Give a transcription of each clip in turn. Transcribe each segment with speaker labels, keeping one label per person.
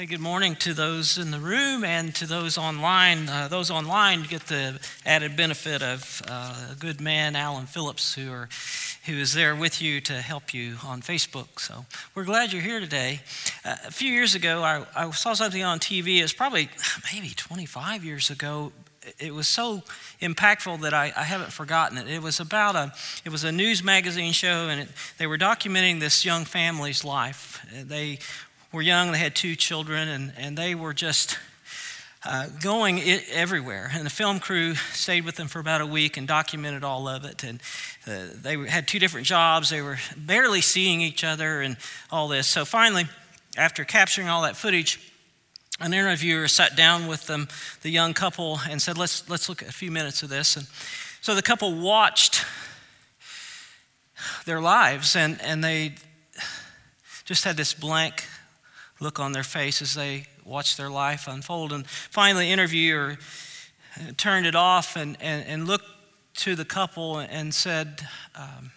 Speaker 1: Hey, good morning to those in the room and to those online. Uh, those online get the added benefit of uh, a good man, Alan Phillips, who, are, who is there with you to help you on Facebook. So we're glad you're here today. Uh, a few years ago, I, I saw something on TV. It's probably maybe 25 years ago. It was so impactful that I, I, haven't forgotten it. It was about a, it was a news magazine show, and it, they were documenting this young family's life. They were young, they had two children, and, and they were just uh, going it, everywhere. And the film crew stayed with them for about a week and documented all of it. And uh, they had two different jobs, they were barely seeing each other, and all this. So finally, after capturing all that footage, an interviewer sat down with them, the young couple, and said, Let's, let's look at a few minutes of this. And so the couple watched their lives, and, and they just had this blank look on their face as they watched their life unfold. And finally, interviewer turned it off and, and, and looked to the couple and said, um,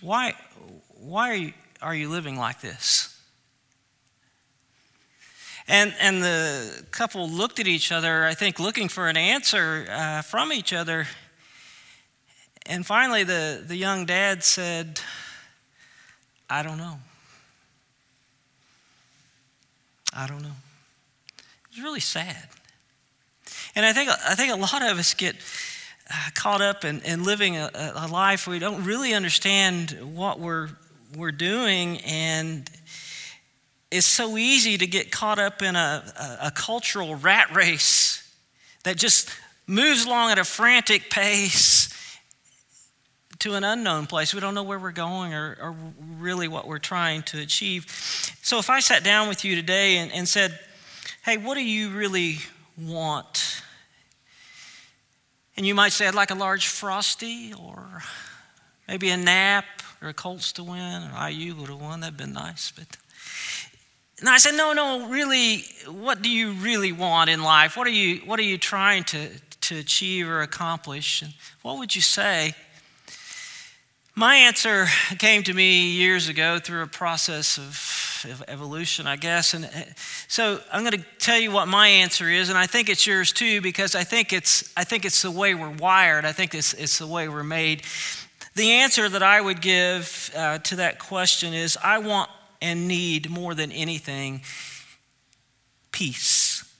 Speaker 1: Why, why are, you, are you living like this? And, and the couple looked at each other, I think, looking for an answer uh, from each other. And finally, the, the young dad said, I don't know. I don't know. It's really sad. And I think, I think a lot of us get uh, caught up in, in living a, a life where we don't really understand what we're, we're doing. And it's so easy to get caught up in a, a, a cultural rat race that just moves along at a frantic pace to an unknown place. We don't know where we're going or, or, really what we're trying to achieve. So, if I sat down with you today and, and said, Hey, what do you really want? And you might say, I'd like a large frosty or maybe a nap or a Colts to win or IU would have won. That'd been nice. But and I said, No, no, really, what do you really want in life? What are you, what are you trying to, to achieve or accomplish? And what would you say? My answer came to me years ago through a process of, of evolution, I guess. And uh, so I'm going to tell you what my answer is, and I think it's yours too, because I think it's, I think it's the way we're wired. I think it's, it's the way we're made. The answer that I would give uh, to that question is I want and need more than anything peace.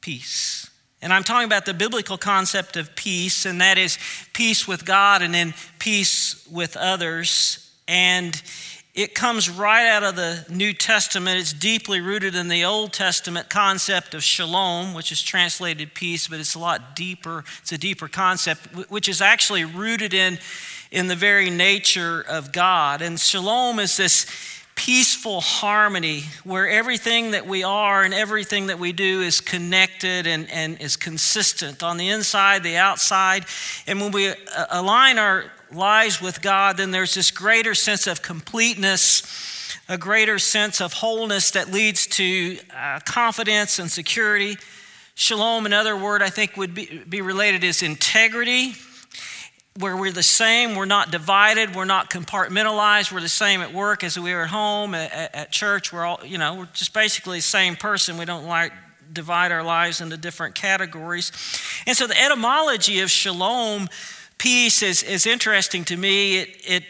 Speaker 1: Peace. And I'm talking about the biblical concept of peace, and that is peace with God and then peace with others. And it comes right out of the New Testament. It's deeply rooted in the Old Testament concept of shalom, which is translated peace, but it's a lot deeper. It's a deeper concept, which is actually rooted in, in the very nature of God. And shalom is this peaceful harmony where everything that we are and everything that we do is connected and, and is consistent on the inside, the outside. And when we uh, align our lives with God, then there's this greater sense of completeness, a greater sense of wholeness that leads to uh, confidence and security. Shalom, another word I think would be, be related is integrity where we're the same, we're not divided, we're not compartmentalized, we're the same at work as we are at home, at, at, church, we're all, you know, we're just basically the same person. We don't like divide our lives into different categories. And so the etymology of shalom, peace, is, is interesting to me. It, it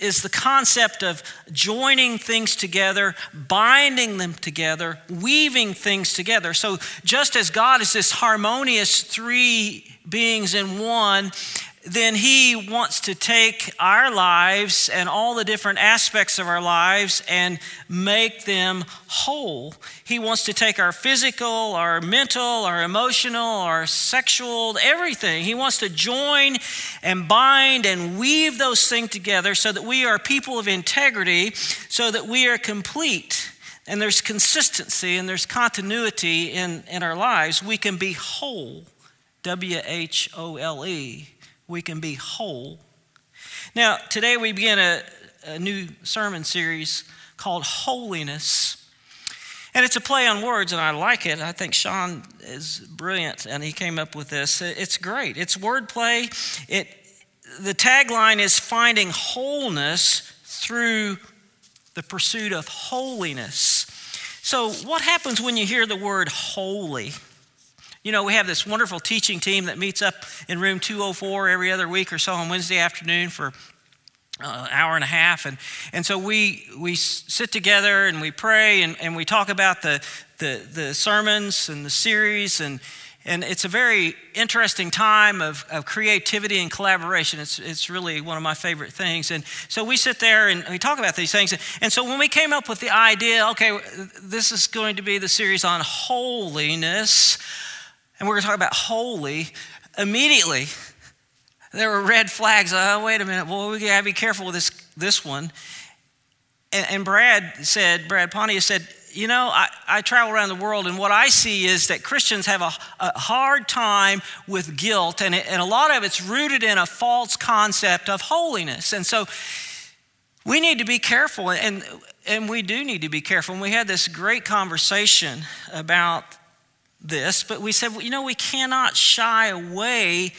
Speaker 1: is the concept of joining things together, binding them together, weaving things together. So, just as God is this harmonious three beings in one, then He wants to take our lives and all the different aspects of our lives and make them whole. He wants to take our physical, our mental, our emotional, our sexual, everything. He wants to join and bind and weave those things together so that we are people of integrity, so that we are complete. And there's consistency and there's continuity in, in our lives. We can be whole. W H O L E we can be whole. Now, today we begin a, a new sermon series called Wholiness. And it's a play on words, and I like it. I think Sean is brilliant, and he came up with this. It's great. It's wordplay. It, the tagline is finding wholeness through the pursuit of holiness. So, what happens when you hear the word holy? You know, we have this wonderful teaching team that meets up in room 204 every other week or so on Wednesday afternoon for uh, an hour and a half. And, and so we, we sit together and we pray and, and we talk about the, the, the sermons and the series. And, and it's a very interesting time of, of creativity and collaboration. It's, it's really one of my favorite things. And so we sit there and we talk about these things. And so when we came up with the idea, okay, this is going to be the series on holiness, and we're going to talk about holy, immediately there were red flags. Oh, wait a minute. Well, we got to be careful with this, this one. And, and Brad said, Brad Pontius said, you know, I, I, travel around the world, and what I see is that Christians have a, a hard time with guilt, and, it, and a lot of it's rooted in a false concept of holiness. And so we need to be careful, and, and we do need to be careful. And we had this great conversation about this, but we said, you know, we cannot shy away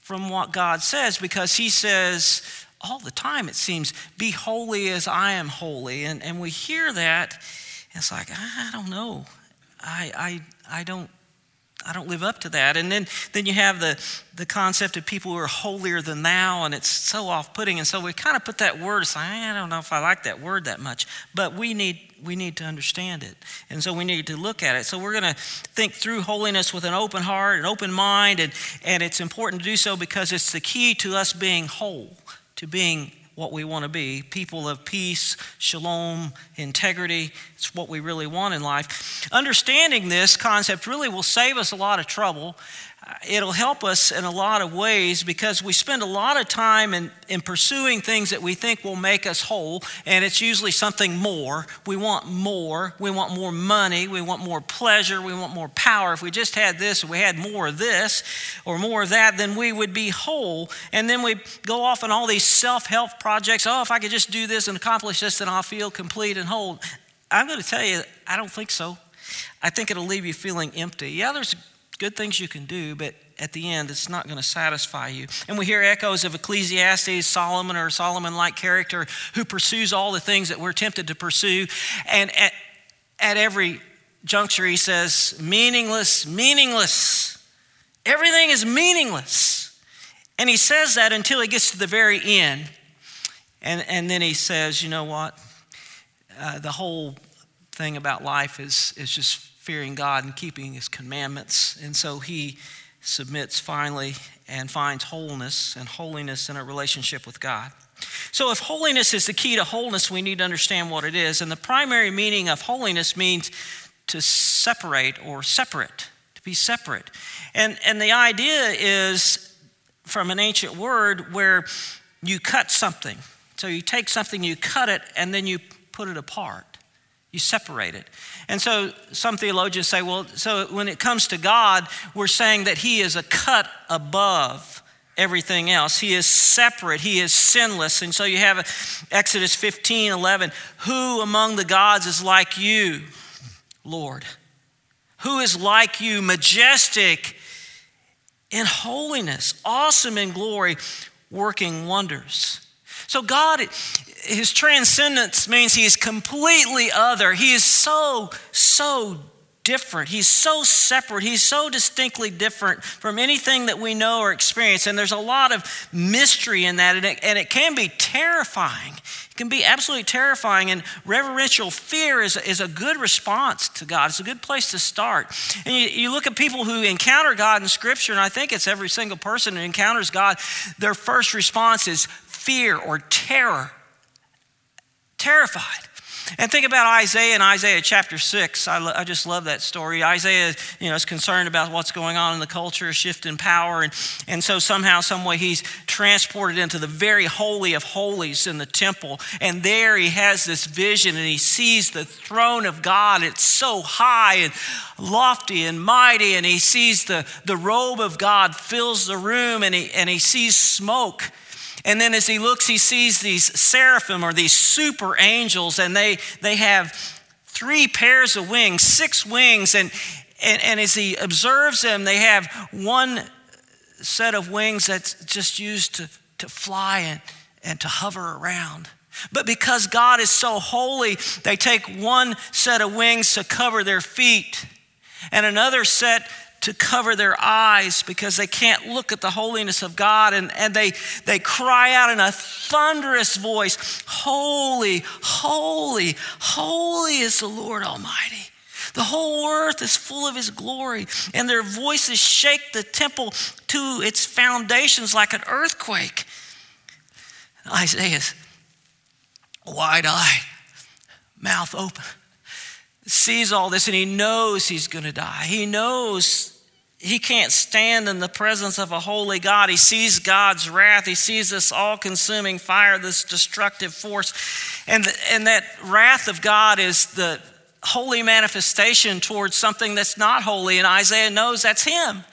Speaker 1: from what God says because He says all the time, it seems, be holy as I am holy. And, and we hear that, it's like, I don't know. I, I, I don't I don't live up to that. And then, then you have the, the concept of people who are holier than thou, and it's so off putting. And so we kind of put that word aside. I don't know if I like that word that much, but we need, we need to understand it. And so we need to look at it. So we're going to think through holiness with an open heart, an open mind, and, and it's important to do so because it's the key to us being whole, to being what we want to be people of peace, shalom, integrity. It's what we really want in life. Understanding this concept really will save us a lot of trouble it'll help us in a lot of ways because we spend a lot of time in, in pursuing things that we think will make us whole, and it's usually something more. We want more. We want more money. We want more pleasure. We want more power. If we just had this, or we had more of this or more of that, then we would be whole. And then we go off on all these self help projects. Oh, if I could just do this and accomplish this, then I'll feel complete and whole. I'm going to tell you, I don't think so. I think it'll leave you feeling empty. Yeah, there's good things you can do, but at the end, it's not going to satisfy you. And we hear echoes of Ecclesiastes, Solomon or Solomon like character who pursues all the things that we're tempted to pursue. And at, at every juncture, he says, meaningless, meaningless. Everything is meaningless. And he says that until he gets to the very end. And, and then he says, you know what? Uh, the whole thing about life is, is just fearing God and keeping his commandments. And so he submits finally and finds wholeness and holiness in a relationship with God. So, if holiness is the key to wholeness, we need to understand what it is. And the primary meaning of holiness means to separate or separate, to be separate. And, and the idea is from an ancient word where you cut something. So, you take something, you cut it, and then you put it apart. You separate it. And so some theologians say, well, so when it comes to God, we're saying that He is a cut above everything else. He is separate, He is sinless. And so you have Exodus 15 11. Who among the gods is like you, Lord? Who is like you, majestic in holiness, awesome in glory, working wonders? So God his transcendence means he is completely other. He is so, so different. He's so separate. He's so distinctly different from anything that we know or experience. And there's a lot of mystery in that, and it, and it can be terrifying. It can be absolutely terrifying. And reverential fear is, is a good response to God, it's a good place to start. And you, you look at people who encounter God in Scripture, and I think it's every single person who encounters God, their first response is fear or terror terrified. And think about Isaiah in Isaiah chapter 6. I, lo- I, just love that story. Isaiah you know, is concerned about what's going on in the culture, shift in power. And, and so, somehow, someway, he's transported into the very holy of holies in the temple. And there he has this vision and he sees the throne of God. It's so high and lofty and mighty. And he sees the, the robe of God fills the room and he, and he sees smoke and then as he looks, he sees these seraphim or these super angels, and they, they have three pairs of wings, six wings. And, and, and as he observes them, they have one set of wings that's just used to, to fly and, and to hover around. But because God is so holy, they take one set of wings to cover their feet and another set to cover their eyes because they can't look at the holiness of God. And, and they, they cry out in a thunderous voice Holy, holy, holy is the Lord Almighty. The whole earth is full of his glory, and their voices shake the temple to its foundations like an earthquake. Isaiah's wide eyed, mouth open, sees all this, and he knows he's going to die. He knows he can't stand in the presence of a holy God. He sees God's wrath. He sees this all consuming fire, this destructive force. And, and that wrath of God is the holy manifestation towards something that's not holy, and Isaiah knows that's him.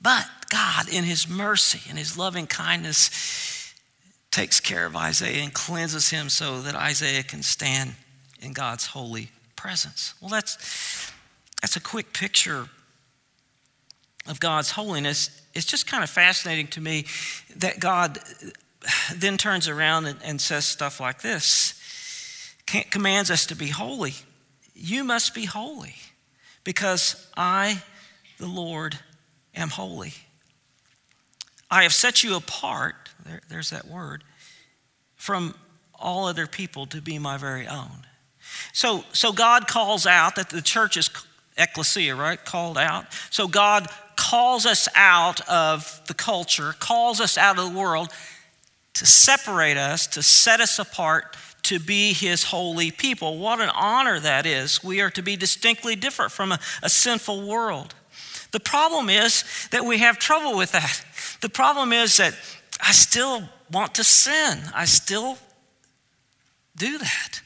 Speaker 1: But God, in his mercy and his loving kindness, takes care of Isaiah and cleanses him so that Isaiah can stand in God's holy presence. Well, that's, that's a quick picture of God's holiness. It's just kind of fascinating to me that God then turns around and, and says stuff like this commands us to be holy. You must be holy because I, the Lord, am holy. I have set you apart, there, there's that word, from all other people to be my very own. So, so God calls out that the church is ecclesia, right? Called out. So God calls us out of the culture, calls us out of the world to separate us, to set us apart to be his holy people. What an honor that is. We are to be distinctly different from a, a sinful world. The problem is that we have trouble with that. The problem is that I still want to sin, I still do that.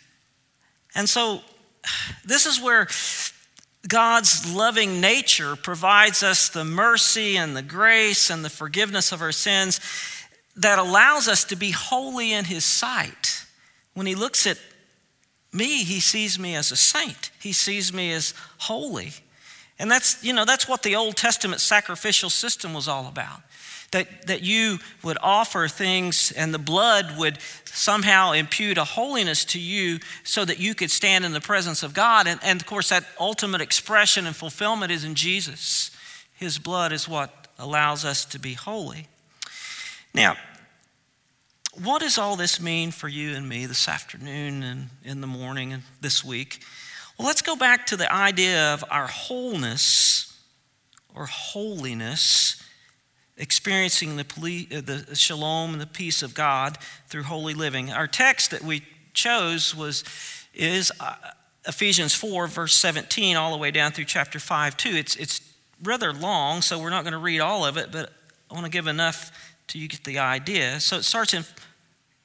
Speaker 1: And so, this is where God's loving nature provides us the mercy and the grace and the forgiveness of our sins that allows us to be holy in His sight. When he looks at me, he sees me as a saint. He sees me as holy. And that's, you know, that's what the Old Testament sacrificial system was all about. That, that you would offer things and the blood would somehow impute a holiness to you so that you could stand in the presence of God. And, and of course, that ultimate expression and fulfillment is in Jesus. His blood is what allows us to be holy. Now, what does all this mean for you and me this afternoon and in the morning and this week? Well, let's go back to the idea of our wholeness or holiness, experiencing the, uh, the shalom and the peace of God through holy living. Our text that we chose was is uh, Ephesians 4, verse 17, all the way down through chapter 5, too. It's, it's rather long, so we're not going to read all of it, but I want to give enough till you get the idea. So it starts in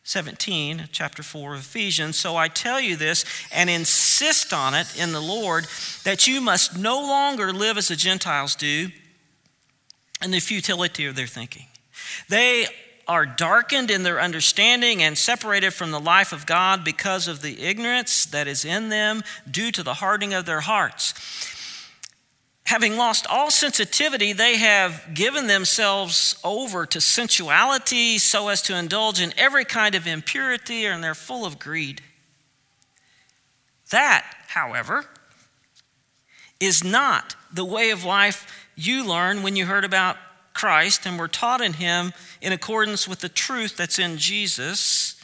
Speaker 1: 17, chapter 4 of Ephesians. So I tell you this and insist on it in the Lord that you must no longer live as the Gentiles do in the futility of their thinking. They are darkened in their understanding and separated from the life of God because of the ignorance that is in them due to the hardening of their hearts having lost all sensitivity, they have given themselves over to sensuality so as to indulge in every kind of impurity, and they're full of greed. That, however, is not the way of life you learned when you heard about Christ and were taught in Him in accordance with the truth that's in Jesus.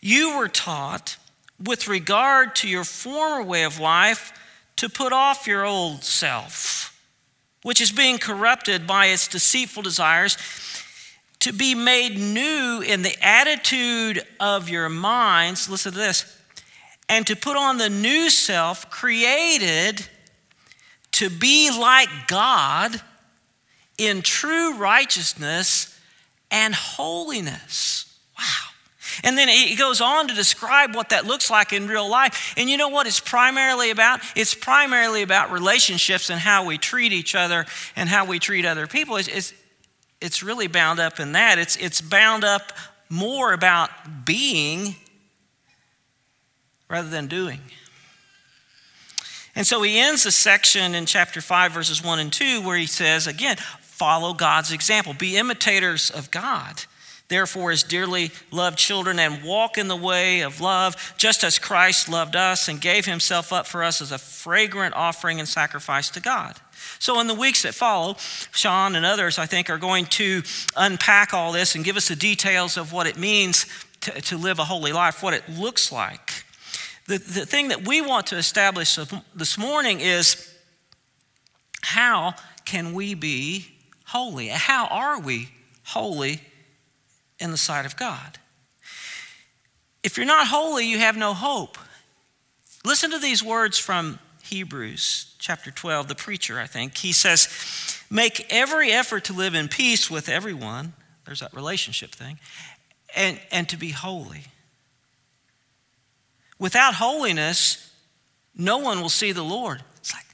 Speaker 1: You were taught with regard to your former way of life to put off your old self, which is being corrupted by its deceitful desires, to be made new in the attitude of your minds. Listen to this. And to put on the new self created to be like God in true righteousness and holiness. Wow. And then he goes on to describe what that looks like in real life. And you know what it's primarily about? It's primarily about relationships and how we treat each other and how we treat other people. It's, it's, it's really bound up in that. It's, it's bound up more about being rather than doing. And so he ends the section in chapter 5, verses 1 and 2, where he says, again, follow God's example, be imitators of God. therefore, as dearly loved children, and walk in the way of love, just as Christ loved us and gave himself up for us as a fragrant offering and sacrifice to God. So, in the weeks that follow, Sean and others, I think, are going to unpack all this and give us the details of what it means to, to live a holy life, what it looks like. The, the thing that we want to establish this morning is how can we be holy? How are we holy in the sight of God? If you're not holy, you have no hope. Listen to these words from Hebrews chapter 12, the preacher, I think. He says, Make every effort to live in peace with everyone. There's that relationship thing. And, and to be holy. Without holiness, no one will see the Lord. It's like,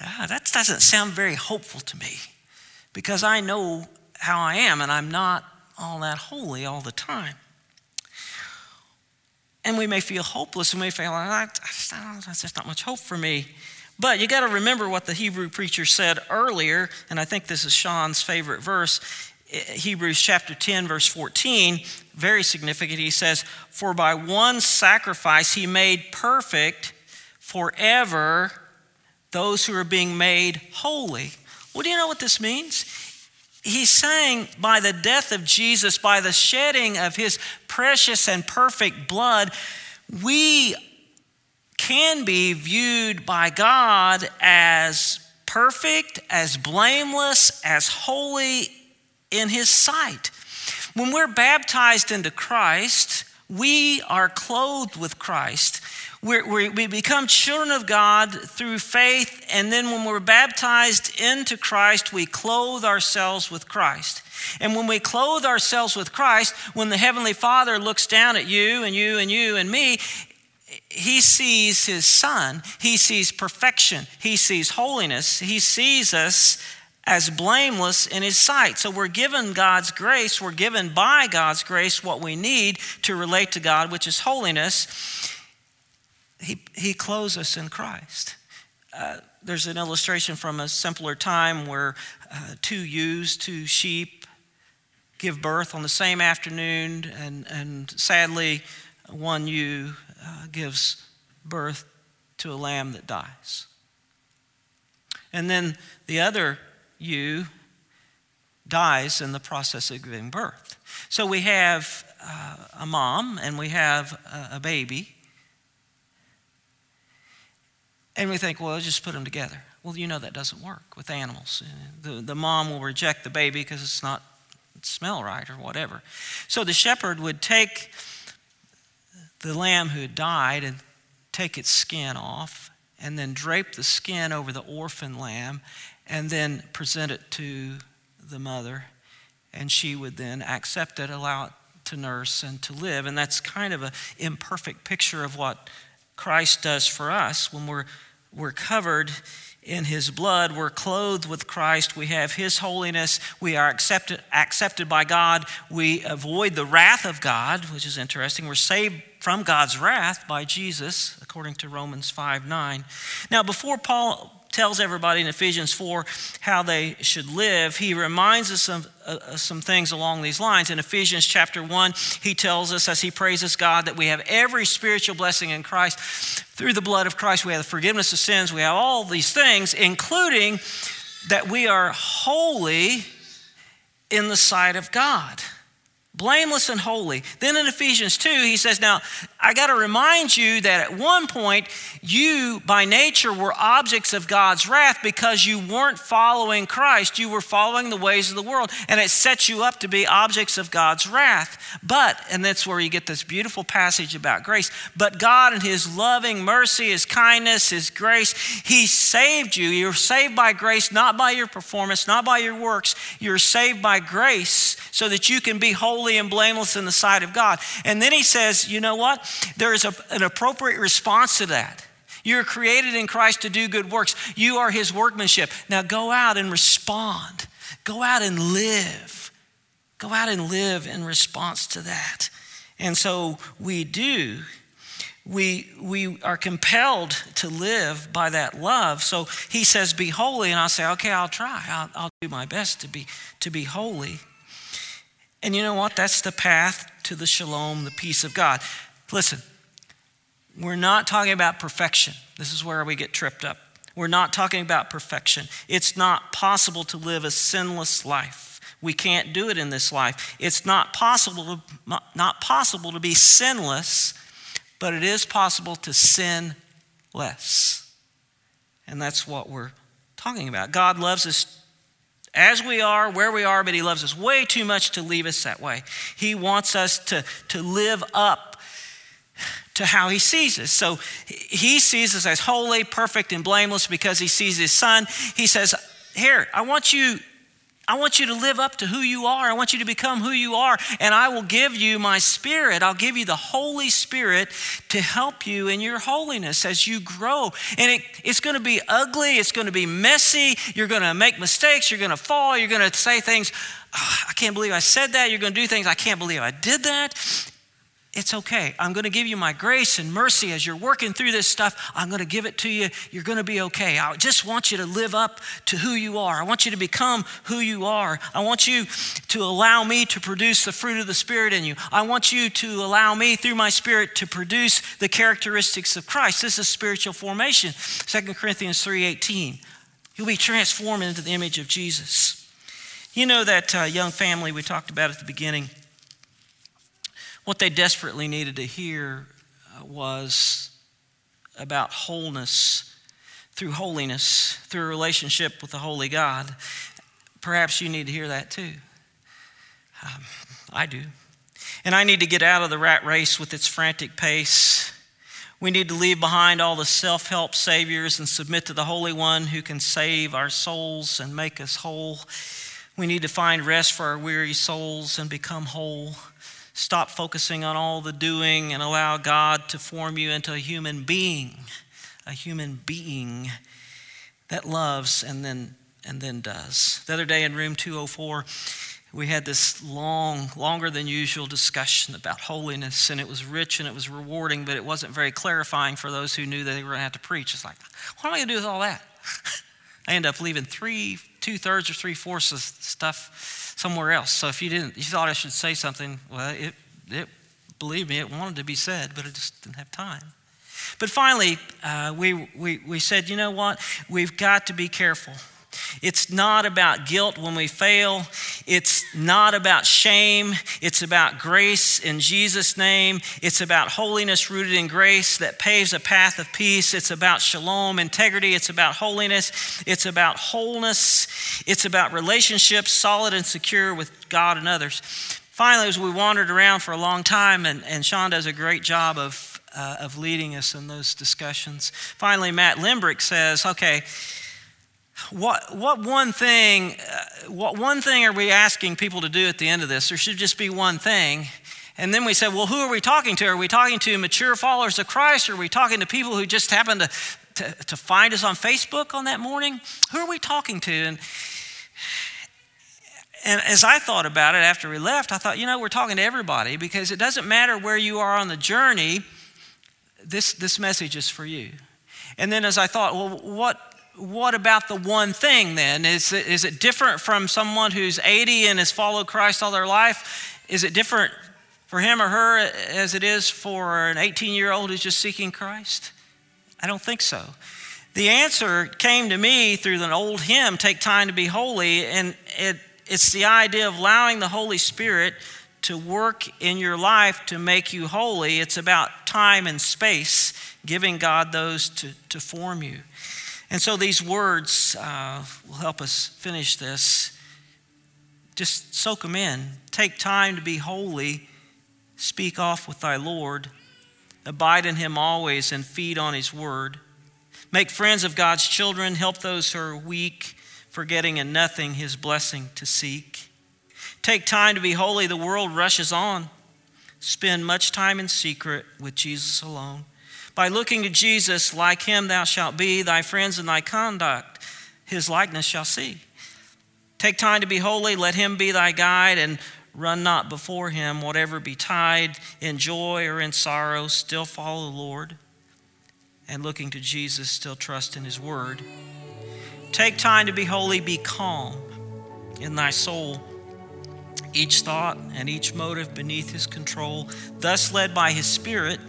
Speaker 1: ah, that doesn't sound very hopeful to me because I know how I am and I'm not all that holy all the time. And we may feel hopeless. and We may feel, like, that's just not much hope for me. But you got to remember what the Hebrew preacher said earlier, and I think this is Sean's favorite verse. Uh, Hebrews chapter 10, verse 14, very significant. He says, For by one sacrifice he made perfect forever those who are being made holy. Well, do you know what this means? He's saying by the death of Jesus, by the shedding of his precious and perfect blood, we can be viewed by God as perfect, as blameless, as holy in his sight. When we're baptized into Christ, we are clothed with Christ. We're, we're, we become children of God through faith, and then when we're baptized into Christ, we clothe ourselves with Christ. And when we clothe ourselves with Christ, when the Heavenly Father looks down at you and you and you and me, he sees his son. He sees perfection. He sees holiness. He sees us as blameless in his sight. So we're given God's grace. We're given by God's grace what we need to relate to God, which is holiness he, he clothes us in Christ. Uh, there's an illustration from a simpler time where uh, two ewes, two sheep, give birth on the same afternoon, and, and sadly, one ewe uh, gives birth to a lamb that dies. And then the other ewe dies in the process of giving birth. So we have uh, a mom and we have a, a baby and we think, well, just put them together. Well, you know that doesn't work with animals. The, the mom will reject the baby because it's not smell right or whatever. So the shepherd would take the lamb who had died and take its skin off and then drape the skin over the orphan lamb and then present it to the mother. And she would then accept it, allow it to nurse and to live. And that's kind of an imperfect picture of what Christ does for us when we're, we're covered in his blood. We're clothed with Christ. We have his holiness. We are accepted, accepted by God. We avoid the wrath of God, which is interesting. We're saved from God's wrath by Jesus, according to Romans 5 9. Now, before Paul tells everybody in Ephesians 4 how they should live, he reminds us of uh, some things along these lines. In Ephesians chapter 1, he tells us as he praises God that we have every spiritual blessing in Christ. Through the blood of Christ, we have the forgiveness of sins. We have all these things, including that we are holy in the sight of God blameless and holy. Then in Ephesians 2, he says, Now, I got to remind you that at one point, you by nature were objects of God's wrath because you weren't following Christ. You were following the ways of the world, and it sets you up to be objects of God's wrath. But, and that's where you get this beautiful passage about grace, but God, in His loving mercy, His kindness, His grace, He saved you. You're saved by grace, not by your performance, not by your works. You're saved by grace so that you can be holy and blameless in the sight of God. And then he says, you know what? There is a, an appropriate response to that. You're created in Christ to do good works. You are his workmanship. Now go out and respond. Go out and live. Go out and live in response to that. And so we do. We, we are compelled to live by that love. So he says, Be holy. And I'll say, Okay, I'll try. I'll, I'll do my best to be, to be holy. And you know what? That's the path to the shalom, the peace of God. Listen, we're not talking about perfection. This is where we get tripped up. We're not talking about perfection. It's not possible to live a sinless life. We can't do it in this life. It's not possible to, not possible to be sinless, but it is possible to sin less. And that's what we're talking about. God loves us as we are, where we are, but He loves us way too much to leave us that way. He wants us to, to live up to how He sees us. So He sees us as holy, perfect, and blameless because He sees His Son. He says, Here, I want you I want you to live up to who you are. I want you to become who you are. And I will give you my spirit. I'll give you the Holy Spirit to help you in your holiness as you grow. And it, it's going to be ugly. It's going to be messy. You're going to make mistakes. You're going to fall. You're going to say things, oh, I can't believe I said that. You're going to do things, I can't believe I did that it's okay. I'm going to give you my grace and mercy as you're working through this stuff. I'm going to give it to you. You're going to be okay. I just want you to live up to who you are. I want you to become who you are. I want you to allow me to produce the fruit of the Spirit in you. I want you to allow me through my Spirit to produce the characteristics of Christ. This is spiritual formation. 2 Corinthians 3:18. You'll be transformed into the image of Jesus. You know that uh, young family we talked about at the beginning what they desperately needed to hear uh, was about wholeness through holiness, through a relationship with the Holy God. Perhaps you need to hear that too. Um, I do. And I need to get out of the rat race with its frantic pace. We need to leave behind all the self help saviors and submit to the Holy One who can save our souls and make us whole. We need to find rest for our weary souls and become whole. Stop focusing on all the doing and allow God to form you into a human being, a human being that loves and then and then does. The other day in room 204, we had this long, longer than usual discussion about holiness, and it was rich and it was rewarding, but it wasn't very clarifying for those who knew that they were going to have to preach. It's like, what am I going to do with all that? I end up leaving three, two thirds or three fourths of stuff somewhere else. So if you didn't, you thought I should say something, well, it, it believe me, it wanted to be said, but it just didn't have time. But finally, uh, we, we, we said, you know what? We've got to be careful it's not about guilt when we fail. It's not about shame. It's about grace in Jesus' name. It's about holiness rooted in grace that paves a path of peace. It's about shalom, integrity. It's about holiness. It's about wholeness. It's about relationships solid and secure with God and others. Finally, as we wandered around for a long time, and, and Sean does a great job of, uh, of leading us in those discussions. Finally, Matt Limbrick says, okay, what, what one thing uh, what one thing are we asking people to do at the end of this? There should just be one thing. And then we said well who are we talking to? Are we talking to mature followers of christ? Or are we talking to people who just happen to, to, to find us on facebook on that morning? Who are we talking to? And and as I thought about it after we left, I thought, you know, we're talking to everybody because it doesn't matter where you are on the journey, this, this message is for you. And then as I thought, well, what, what about the one thing then? Is it, is it different from someone who's 80 and has followed Christ all their life? Is it different for him or her as it is for an 18 year old who's just seeking Christ? I don't think so. The answer came to me through an old hymn, Take Time to Be Holy, and it, it's the idea of allowing the Holy Spirit to work in your life to make you holy. It's about time and space, giving God those to, to form you. And so these words uh, will help us finish this. Just soak them in. Take time to be holy. Speak off with thy Lord. Abide in him always and feed on his word. Make friends of God's children. Help those who are weak, forgetting in nothing his blessing to seek. Take time to be holy. The world rushes on. Spend much time in secret with Jesus alone. By looking to Jesus, like him thou shalt be, thy friends and thy conduct, his likeness shall see. Take time to be holy, let him be thy guide, and run not before him, whatever betide, in joy or in sorrow, still follow the Lord. And looking to Jesus, still trust in his word. Take time to be holy, be calm in thy soul. each thought and each motive beneath his control, thus led by his Spirit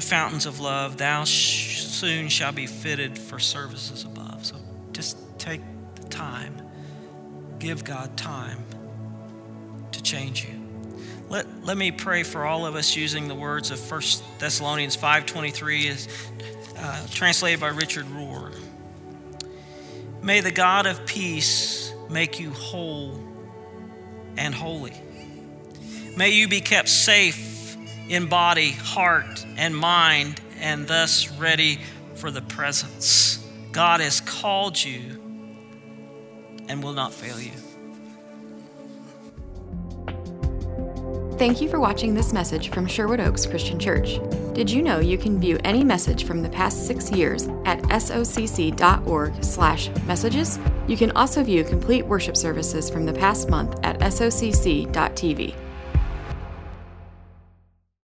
Speaker 1: to fountains of love, thou sh- soon shall be fitted for services above. So just take the time, give God time to change you. Let, let me pray for all of us using the words of 1 Thessalonians 5.23 is uh, translated by Richard Rohr. May the God of peace make you whole and holy. May you be kept safe in body, heart, and mind, and thus ready for the presence. God has called you and will not fail you.
Speaker 2: Thank you for watching this message from Sherwood Oaks Christian Church. Did you know you can view any message from the past six years at socc.org/messages? You can also view complete worship services from the past month at socc.tv.